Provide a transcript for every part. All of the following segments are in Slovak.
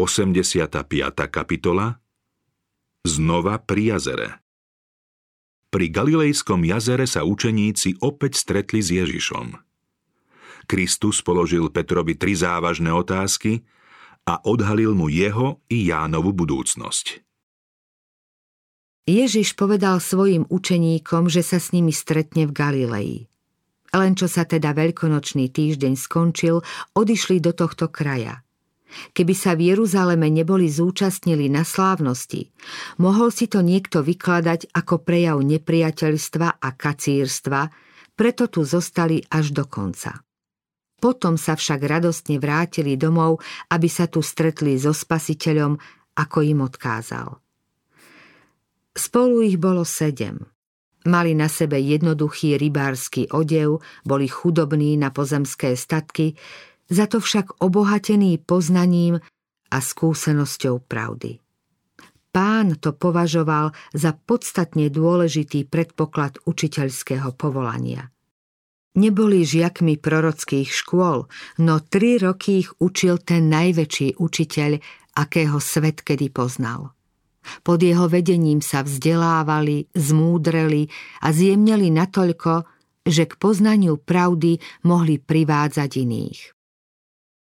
85. kapitola Znova pri jazere Pri Galilejskom jazere sa učeníci opäť stretli s Ježišom. Kristus položil Petrovi tri závažné otázky a odhalil mu jeho i Jánovu budúcnosť. Ježiš povedal svojim učeníkom, že sa s nimi stretne v Galilei. Len čo sa teda veľkonočný týždeň skončil, odišli do tohto kraja – Keby sa v Jeruzaleme neboli zúčastnili na slávnosti, mohol si to niekto vykladať ako prejav nepriateľstva a kacírstva, preto tu zostali až do konca. Potom sa však radostne vrátili domov, aby sa tu stretli so spasiteľom, ako im odkázal. Spolu ich bolo sedem. Mali na sebe jednoduchý rybársky odev, boli chudobní na pozemské statky, za to však obohatený poznaním a skúsenosťou pravdy. Pán to považoval za podstatne dôležitý predpoklad učiteľského povolania. Neboli žiakmi prorockých škôl, no tri roky ich učil ten najväčší učiteľ, akého svet kedy poznal. Pod jeho vedením sa vzdelávali, zmúdreli a zjemneli natoľko, že k poznaniu pravdy mohli privádzať iných.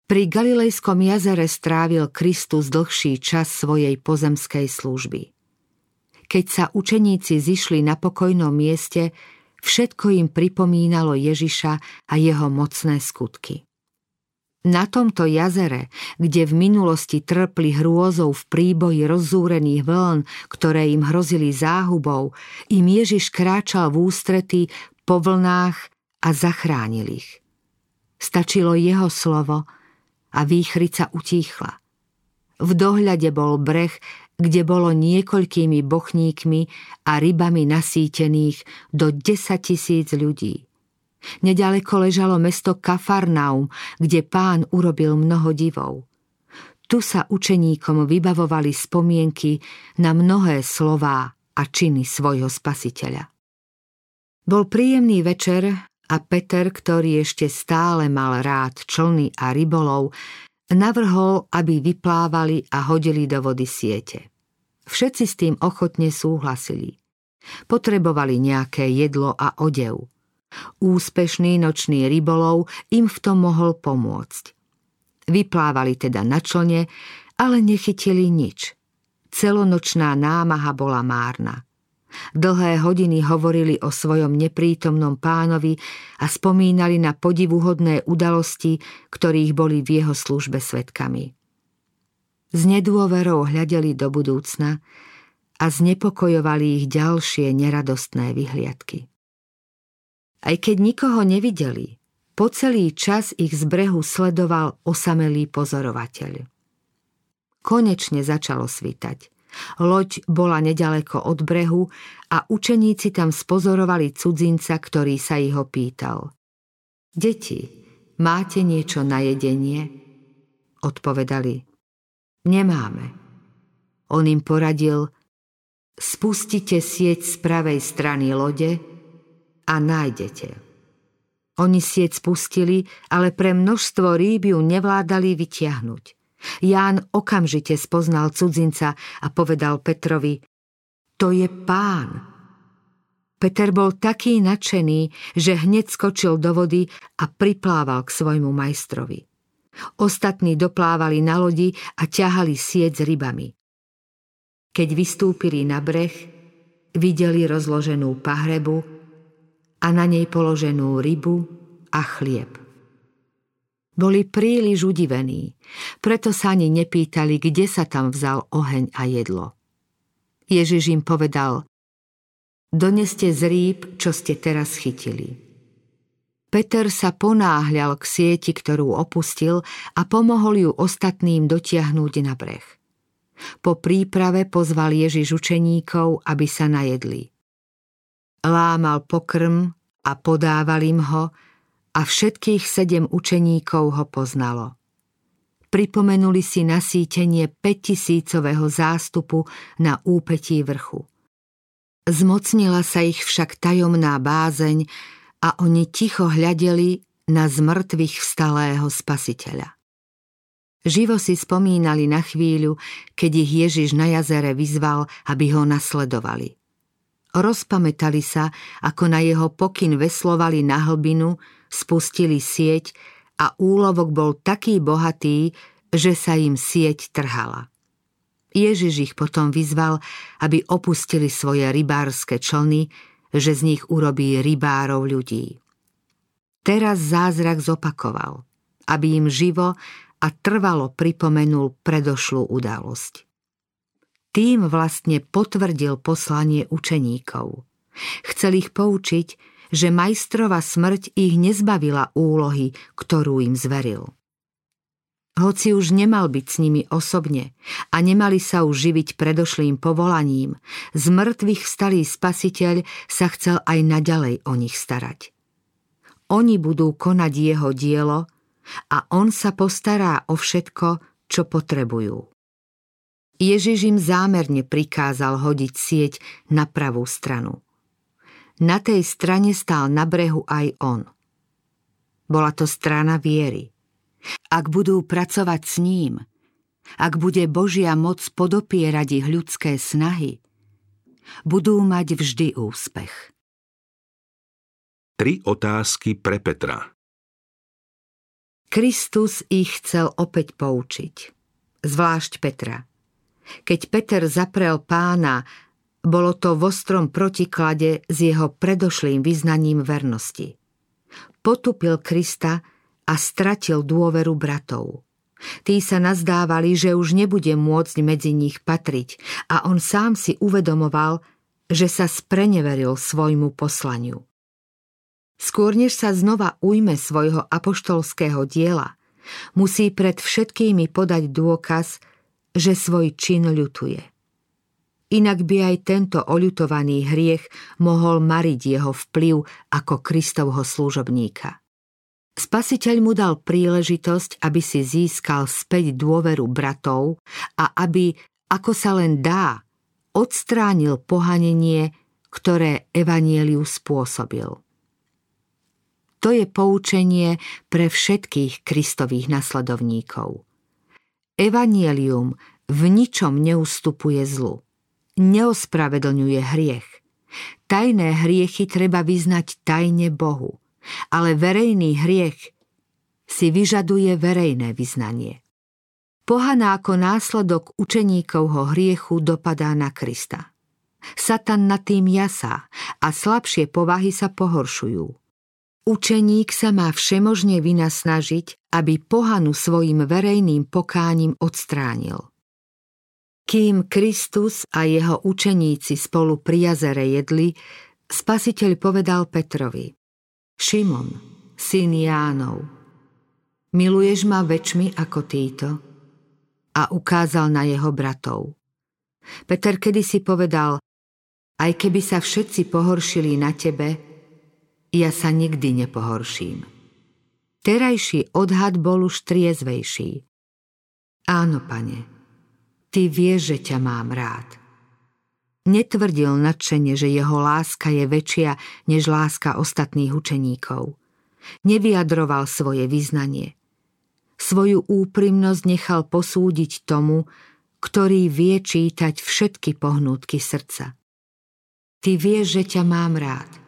Pri Galilejskom jazere strávil Kristus dlhší čas svojej pozemskej služby. Keď sa učeníci zišli na pokojnom mieste, všetko im pripomínalo Ježiša a jeho mocné skutky. Na tomto jazere, kde v minulosti trpli hrôzou v príboji rozzúrených vln, ktoré im hrozili záhubou, im Ježiš kráčal v ústrety po vlnách a zachránil ich. Stačilo jeho slovo – a výchrica utíchla. V dohľade bol breh, kde bolo niekoľkými bochníkmi a rybami nasýtených do 10 tisíc ľudí. Nedaleko ležalo mesto Kafarnaum, kde pán urobil mnoho divov. Tu sa učeníkom vybavovali spomienky na mnohé slová a činy svojho spasiteľa. Bol príjemný večer a Peter, ktorý ešte stále mal rád člny a rybolov, navrhol, aby vyplávali a hodili do vody siete. Všetci s tým ochotne súhlasili. Potrebovali nejaké jedlo a odev. Úspešný nočný rybolov im v tom mohol pomôcť. Vyplávali teda na člne, ale nechytili nič. Celonočná námaha bola márna. Dlhé hodiny hovorili o svojom neprítomnom pánovi a spomínali na podivuhodné udalosti, ktorých boli v jeho službe svetkami. S nedôverou hľadeli do budúcna a znepokojovali ich ďalšie neradostné vyhliadky. Aj keď nikoho nevideli, po celý čas ich z brehu sledoval osamelý pozorovateľ. Konečne začalo svítať – Loď bola nedaleko od brehu a učeníci tam spozorovali cudzinca, ktorý sa ich ho pýtal. Deti, máte niečo na jedenie? Odpovedali. Nemáme. On im poradil, spustite sieť z pravej strany lode a nájdete. Oni sieť spustili, ale pre množstvo rýb ju nevládali vytiahnuť. Ján okamžite spoznal cudzinca a povedal Petrovi, to je pán. Peter bol taký nadšený, že hneď skočil do vody a priplával k svojmu majstrovi. Ostatní doplávali na lodi a ťahali sieť s rybami. Keď vystúpili na breh, videli rozloženú pahrebu a na nej položenú rybu a chlieb. Boli príliš udivení, preto sa ani nepýtali, kde sa tam vzal oheň a jedlo. Ježiš im povedal, doneste z rýb, čo ste teraz chytili. Peter sa ponáhľal k sieti, ktorú opustil a pomohol ju ostatným dotiahnuť na breh. Po príprave pozval Ježiš učeníkov, aby sa najedli. Lámal pokrm a podával im ho, a všetkých sedem učeníkov ho poznalo. Pripomenuli si nasýtenie 5000 zástupu na úpetí vrchu. Zmocnila sa ich však tajomná bázeň a oni ticho hľadeli na zmrtvých vstalého spasiteľa. Živo si spomínali na chvíľu, keď ich Ježiš na jazere vyzval, aby ho nasledovali. Rozpamätali sa, ako na jeho pokyn veslovali na hlbinu, spustili sieť a úlovok bol taký bohatý, že sa im sieť trhala. Ježiš ich potom vyzval, aby opustili svoje rybárske člny, že z nich urobí rybárov ľudí. Teraz zázrak zopakoval, aby im živo a trvalo pripomenul predošlú udalosť. Tým vlastne potvrdil poslanie učeníkov. Chcel ich poučiť, že majstrova smrť ich nezbavila úlohy, ktorú im zveril. Hoci už nemal byť s nimi osobne a nemali sa už živiť predošlým povolaním, z mŕtvych vstalý spasiteľ sa chcel aj naďalej o nich starať. Oni budú konať jeho dielo a on sa postará o všetko, čo potrebujú. Ježiš im zámerne prikázal hodiť sieť na pravú stranu. Na tej strane stál na brehu aj on. Bola to strana viery – ak budú pracovať s ním, ak bude Božia moc podopierať ich ľudské snahy, budú mať vždy úspech. Tri otázky pre Petra Kristus ich chcel opäť poučiť, zvlášť Petra. Keď Peter zaprel pána, bolo to v ostrom protiklade s jeho predošlým vyznaním vernosti. Potupil Krista, a stratil dôveru bratov. Tí sa nazdávali, že už nebude môcť medzi nich patriť a on sám si uvedomoval, že sa spreneveril svojmu poslaniu. Skôr než sa znova ujme svojho apoštolského diela, musí pred všetkými podať dôkaz, že svoj čin ľutuje. Inak by aj tento oľutovaný hriech mohol mariť jeho vplyv ako Kristovho služobníka. Spasiteľ mu dal príležitosť, aby si získal späť dôveru bratov a aby, ako sa len dá, odstránil pohanenie, ktoré Evanieliu spôsobil. To je poučenie pre všetkých Kristových nasledovníkov. Evanielium v ničom neustupuje zlu. Neospravedlňuje hriech. Tajné hriechy treba vyznať tajne Bohu – ale verejný hriech si vyžaduje verejné vyznanie. Pohana ako následok učeníkovho hriechu dopadá na Krista. Satan nad tým jasá a slabšie povahy sa pohoršujú. Učeník sa má všemožne vynasnažiť, aby pohanu svojim verejným pokáním odstránil. Kým Kristus a jeho učeníci spolu pri jazere jedli, spasiteľ povedal Petrovi Šimon, syn Jánov, miluješ ma väčšmi ako títo? A ukázal na jeho bratov. Peter kedysi povedal, aj keby sa všetci pohoršili na tebe, ja sa nikdy nepohorším. Terajší odhad bol už triezvejší. Áno, pane, ty vieš, že ťa mám rád. Netvrdil nadšene, že jeho láska je väčšia než láska ostatných učeníkov. Nevyjadroval svoje vyznanie. Svoju úprimnosť nechal posúdiť tomu, ktorý vie čítať všetky pohnútky srdca. Ty vieš, že ťa mám rád.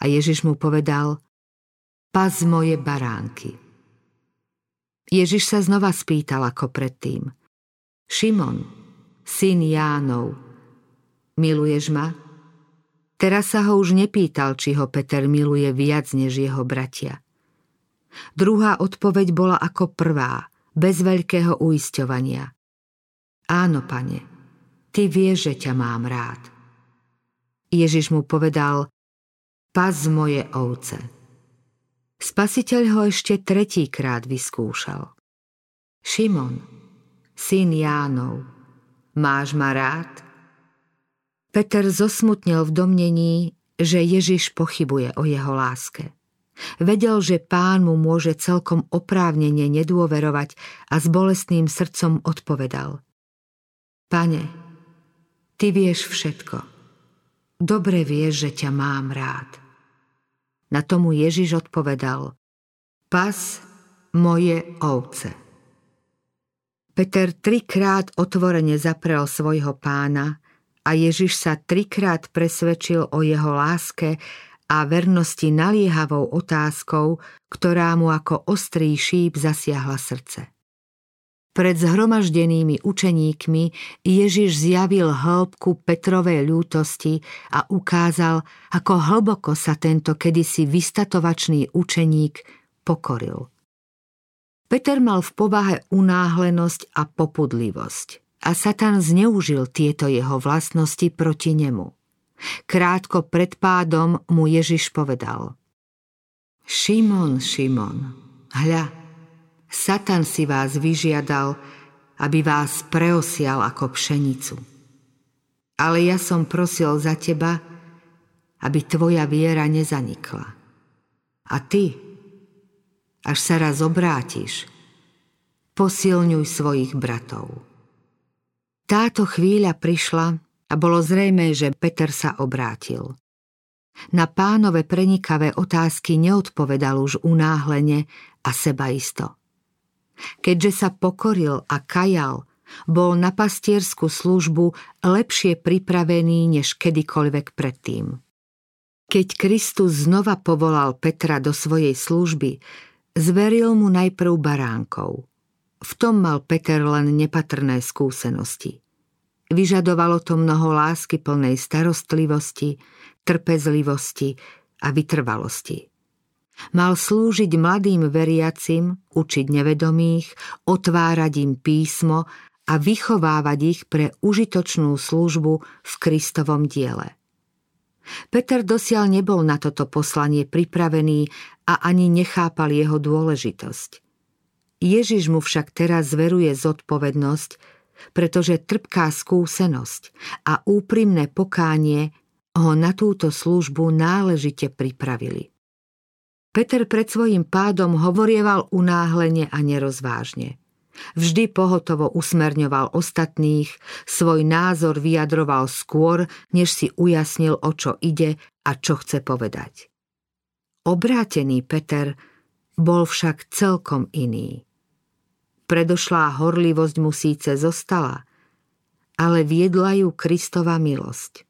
A Ježiš mu povedal, pas moje baránky. Ježiš sa znova spýtal ako predtým. Šimon, syn Jánov, Miluješ ma? Teraz sa ho už nepýtal, či ho Peter miluje viac než jeho bratia. Druhá odpoveď bola ako prvá, bez veľkého uisťovania. Áno, pane, ty vieš, že ťa mám rád. Ježiš mu povedal, pas moje ovce. Spasiteľ ho ešte tretíkrát vyskúšal. Šimon, syn Jánov, máš ma rád? Peter zosmutnil v domnení, že Ježiš pochybuje o jeho láske. Vedel, že pán mu môže celkom oprávnene nedôverovať a s bolestným srdcom odpovedal. Pane, ty vieš všetko. Dobre vieš, že ťa mám rád. Na tomu Ježiš odpovedal. Pas moje ovce. Peter trikrát otvorene zaprel svojho pána a Ježiš sa trikrát presvedčil o jeho láske a vernosti naliehavou otázkou, ktorá mu ako ostrý šíp zasiahla srdce. Pred zhromaždenými učeníkmi Ježiš zjavil hĺbku Petrovej ľútosti a ukázal, ako hlboko sa tento kedysi vystatovačný učeník pokoril. Peter mal v povahe unáhlenosť a popudlivosť a Satan zneužil tieto jeho vlastnosti proti nemu. Krátko pred pádom mu Ježiš povedal Šimon, Šimon, hľa, Satan si vás vyžiadal, aby vás preosial ako pšenicu. Ale ja som prosil za teba, aby tvoja viera nezanikla. A ty, až sa raz obrátiš, posilňuj svojich bratov. Táto chvíľa prišla a bolo zrejme, že Peter sa obrátil. Na pánové prenikavé otázky neodpovedal už unáhlene a sebaisto. Keďže sa pokoril a kajal, bol na pastierskú službu lepšie pripravený než kedykoľvek predtým. Keď Kristus znova povolal Petra do svojej služby, zveril mu najprv baránkov. V tom mal Peter len nepatrné skúsenosti. Vyžadovalo to mnoho lásky plnej starostlivosti, trpezlivosti a vytrvalosti. Mal slúžiť mladým veriacim, učiť nevedomých, otvárať im písmo a vychovávať ich pre užitočnú službu v Kristovom diele. Peter dosiaľ nebol na toto poslanie pripravený a ani nechápal jeho dôležitosť. Ježiš mu však teraz zveruje zodpovednosť, pretože trpká skúsenosť a úprimné pokánie ho na túto službu náležite pripravili. Peter pred svojim pádom hovorieval unáhlene a nerozvážne. Vždy pohotovo usmerňoval ostatných, svoj názor vyjadroval skôr, než si ujasnil, o čo ide a čo chce povedať. Obrátený Peter bol však celkom iný. Predošlá horlivosť mu síce zostala, ale viedla ju Kristova milosť.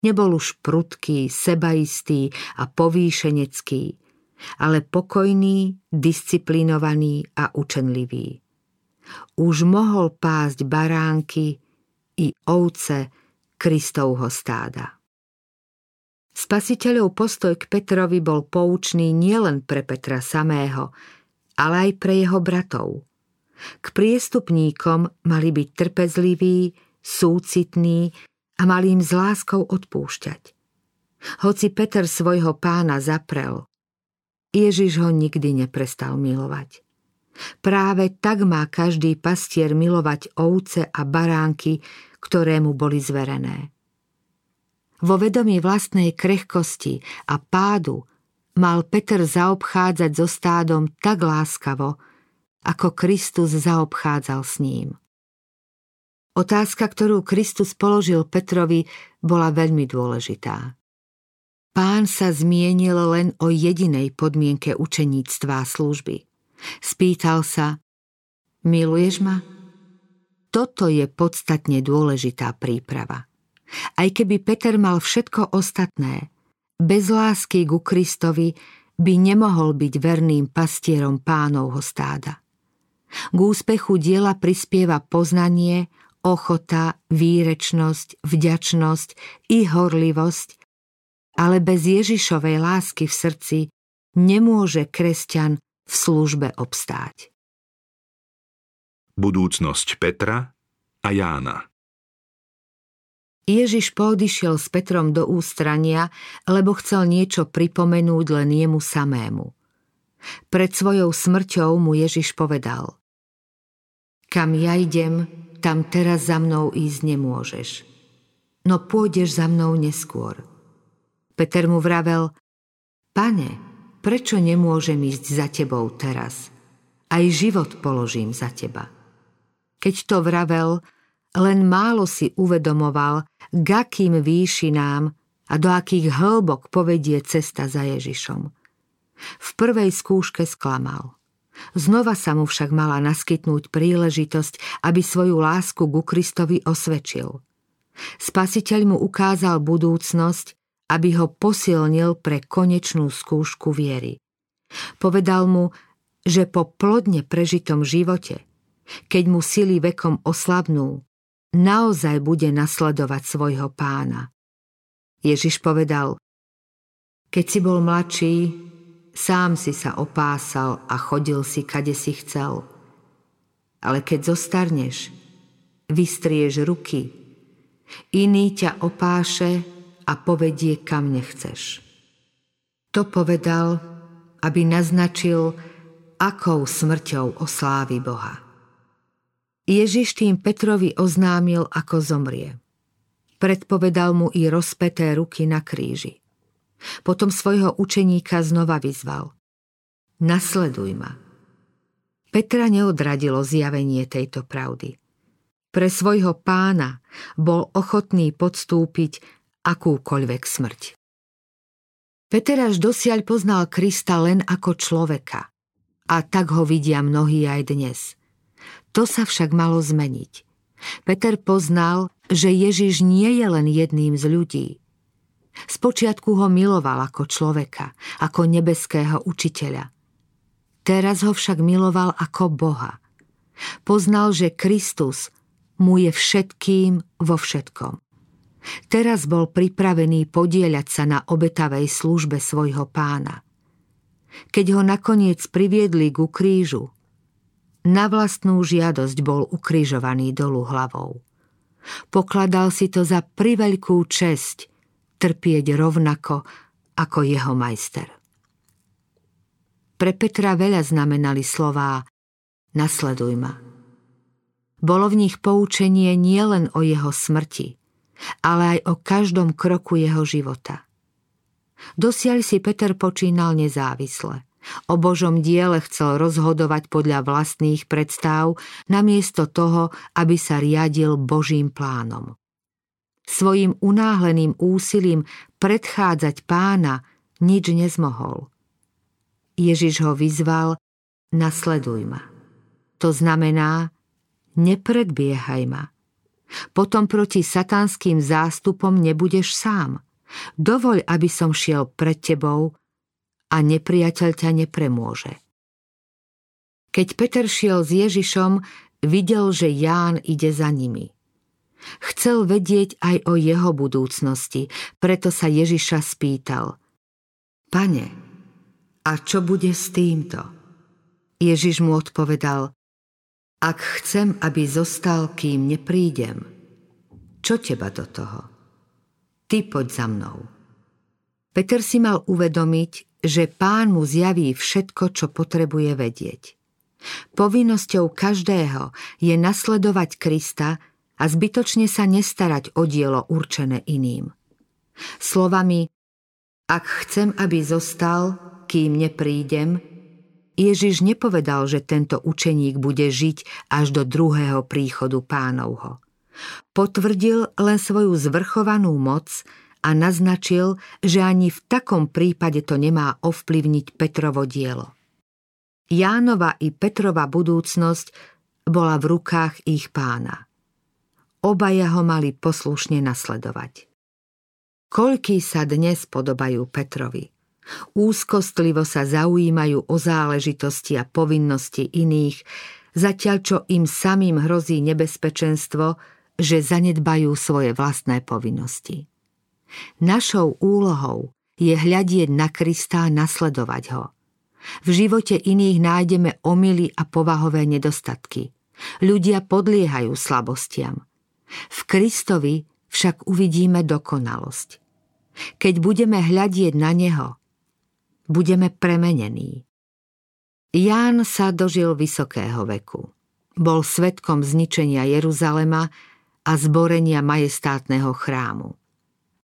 Nebol už prudký, sebaistý a povýšenecký, ale pokojný, disciplinovaný a učenlivý. Už mohol pásť baránky i ovce Kristovho stáda. Spasiteľov postoj k Petrovi bol poučný nielen pre Petra samého, ale aj pre jeho bratov. K priestupníkom mali byť trpezliví, súcitní a mali im s láskou odpúšťať. Hoci Peter svojho pána zaprel, Ježiš ho nikdy neprestal milovať. Práve tak má každý pastier milovať ovce a baránky, ktoré mu boli zverené. Vo vedomí vlastnej krehkosti a pádu mal Peter zaobchádzať so stádom tak láskavo, ako Kristus zaobchádzal s ním. Otázka, ktorú Kristus položil Petrovi, bola veľmi dôležitá. Pán sa zmienil len o jedinej podmienke učeníctva a služby. Spýtal sa, miluješ ma? Toto je podstatne dôležitá príprava. Aj keby Peter mal všetko ostatné, bez lásky ku Kristovi by nemohol byť verným pastierom pánovho stáda. K úspechu diela prispieva poznanie, ochota, výrečnosť, vďačnosť i horlivosť, ale bez Ježišovej lásky v srdci nemôže kresťan v službe obstáť. Budúcnosť Petra a Jána Ježiš poodišiel s Petrom do ústrania, lebo chcel niečo pripomenúť len jemu samému. Pred svojou smrťou mu Ježiš povedal Kam ja idem, tam teraz za mnou ísť nemôžeš. No pôjdeš za mnou neskôr – Peter mu vravel, pane, prečo nemôžem ísť za tebou teraz? Aj život položím za teba. Keď to vravel, len málo si uvedomoval, k akým výšinám a do akých hĺbok povedie cesta za Ježišom. V prvej skúške sklamal. Znova sa mu však mala naskytnúť príležitosť, aby svoju lásku ku Kristovi osvedčil. Spasiteľ mu ukázal budúcnosť, aby ho posilnil pre konečnú skúšku viery. Povedal mu, že po plodne prežitom živote, keď mu sily vekom oslabnú, naozaj bude nasledovať svojho pána. Ježiš povedal, keď si bol mladší, Sám si sa opásal a chodil si, kade si chcel. Ale keď zostarneš, vystrieš ruky, iný ťa opáše a povedie kam nechceš. To povedal, aby naznačil, akou smrťou oslávi Boha. Ježiš tým Petrovi oznámil, ako zomrie. Predpovedal mu i rozpeté ruky na kríži. Potom svojho učeníka znova vyzval. Nasleduj ma. Petra neodradilo zjavenie tejto pravdy. Pre svojho pána bol ochotný podstúpiť akúkoľvek smrť. Peter až dosiaľ poznal Krista len ako človeka. A tak ho vidia mnohí aj dnes. To sa však malo zmeniť. Peter poznal, že Ježiš nie je len jedným z ľudí, Spočiatku ho miloval ako človeka, ako nebeského učiteľa. Teraz ho však miloval ako Boha. Poznal, že Kristus mu je všetkým vo všetkom. Teraz bol pripravený podieľať sa na obetavej službe svojho pána. Keď ho nakoniec priviedli ku krížu, na vlastnú žiadosť bol ukrižovaný dolu hlavou. Pokladal si to za priveľkú česť, trpieť rovnako ako jeho majster. Pre Petra veľa znamenali slová Nasleduj ma. Bolo v nich poučenie nielen o jeho smrti, ale aj o každom kroku jeho života. Dosiaľ si Peter počínal nezávisle. O Božom diele chcel rozhodovať podľa vlastných predstav, namiesto toho, aby sa riadil Božím plánom svojim unáhleným úsilím predchádzať pána nič nezmohol. Ježiš ho vyzval, nasleduj ma. To znamená, nepredbiehaj ma. Potom proti satanským zástupom nebudeš sám. Dovoľ, aby som šiel pred tebou a nepriateľ ťa nepremôže. Keď Peter šiel s Ježišom, videl, že Ján ide za nimi. Chcel vedieť aj o jeho budúcnosti, preto sa Ježiša spýtal. Pane, a čo bude s týmto? Ježiš mu odpovedal, ak chcem, aby zostal, kým neprídem, čo teba do toho? Ty poď za mnou. Peter si mal uvedomiť, že pán mu zjaví všetko, čo potrebuje vedieť. Povinnosťou každého je nasledovať Krista, a zbytočne sa nestarať o dielo určené iným. Slovami Ak chcem, aby zostal, kým neprídem, Ježiš nepovedal, že tento učeník bude žiť až do druhého príchodu pánovho. Potvrdil len svoju zvrchovanú moc a naznačil, že ani v takom prípade to nemá ovplyvniť Petrovo dielo. Jánova i Petrova budúcnosť bola v rukách ich pána. Obaja ho mali poslušne nasledovať. Koľký sa dnes podobajú Petrovi? Úzkostlivo sa zaujímajú o záležitosti a povinnosti iných, zatiaľ čo im samým hrozí nebezpečenstvo, že zanedbajú svoje vlastné povinnosti. Našou úlohou je hľadieť na Krista a nasledovať ho. V živote iných nájdeme omily a povahové nedostatky. Ľudia podliehajú slabostiam. V Kristovi však uvidíme dokonalosť. Keď budeme hľadieť na Neho, budeme premenení. Ján sa dožil vysokého veku. Bol svetkom zničenia Jeruzalema a zborenia majestátneho chrámu.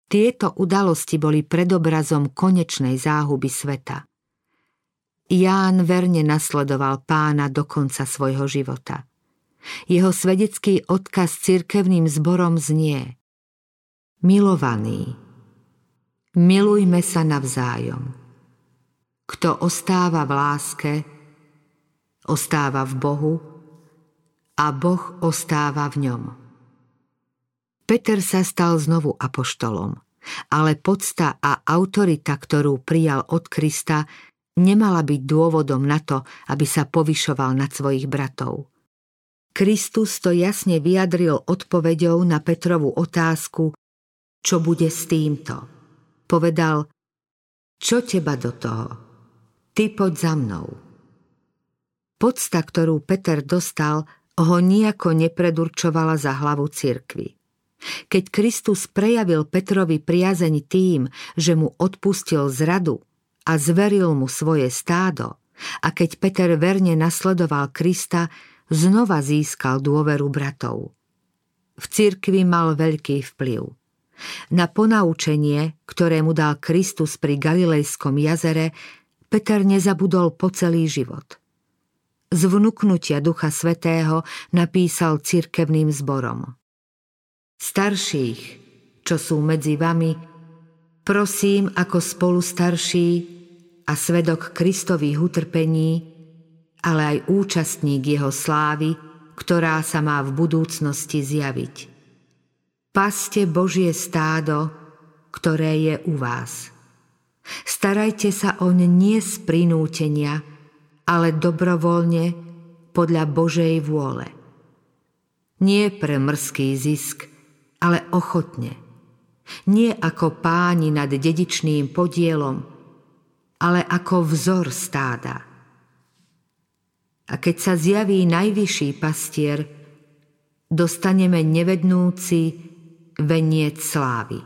Tieto udalosti boli predobrazom konečnej záhuby sveta. Ján verne nasledoval pána do konca svojho života. Jeho svedecký odkaz cirkevným zborom znie Milovaný, milujme sa navzájom. Kto ostáva v láske, ostáva v Bohu a Boh ostáva v ňom. Peter sa stal znovu apoštolom, ale podsta a autorita, ktorú prijal od Krista, nemala byť dôvodom na to, aby sa povyšoval nad svojich bratov. Kristus to jasne vyjadril odpoveďou na Petrovú otázku, čo bude s týmto. Povedal, čo teba do toho? Ty poď za mnou. Podsta, ktorú Peter dostal, ho nejako nepredurčovala za hlavu cirkvy. Keď Kristus prejavil Petrovi priazeň tým, že mu odpustil zradu a zveril mu svoje stádo, a keď Peter verne nasledoval Krista, znova získal dôveru bratov. V cirkvi mal veľký vplyv. Na ponaučenie, ktoré mu dal Kristus pri Galilejskom jazere, Peter nezabudol po celý život. Z vnúknutia Ducha Svetého napísal cirkevným zborom. Starších, čo sú medzi vami, prosím ako spolu starší a svedok Kristových utrpení, ale aj účastník jeho slávy, ktorá sa má v budúcnosti zjaviť. Paste Božie stádo, ktoré je u vás. Starajte sa oň nie z prinútenia, ale dobrovoľne podľa Božej vôle. Nie pre mrzký zisk, ale ochotne. Nie ako páni nad dedičným podielom, ale ako vzor stáda a keď sa zjaví najvyšší pastier, dostaneme nevednúci veniec slávy.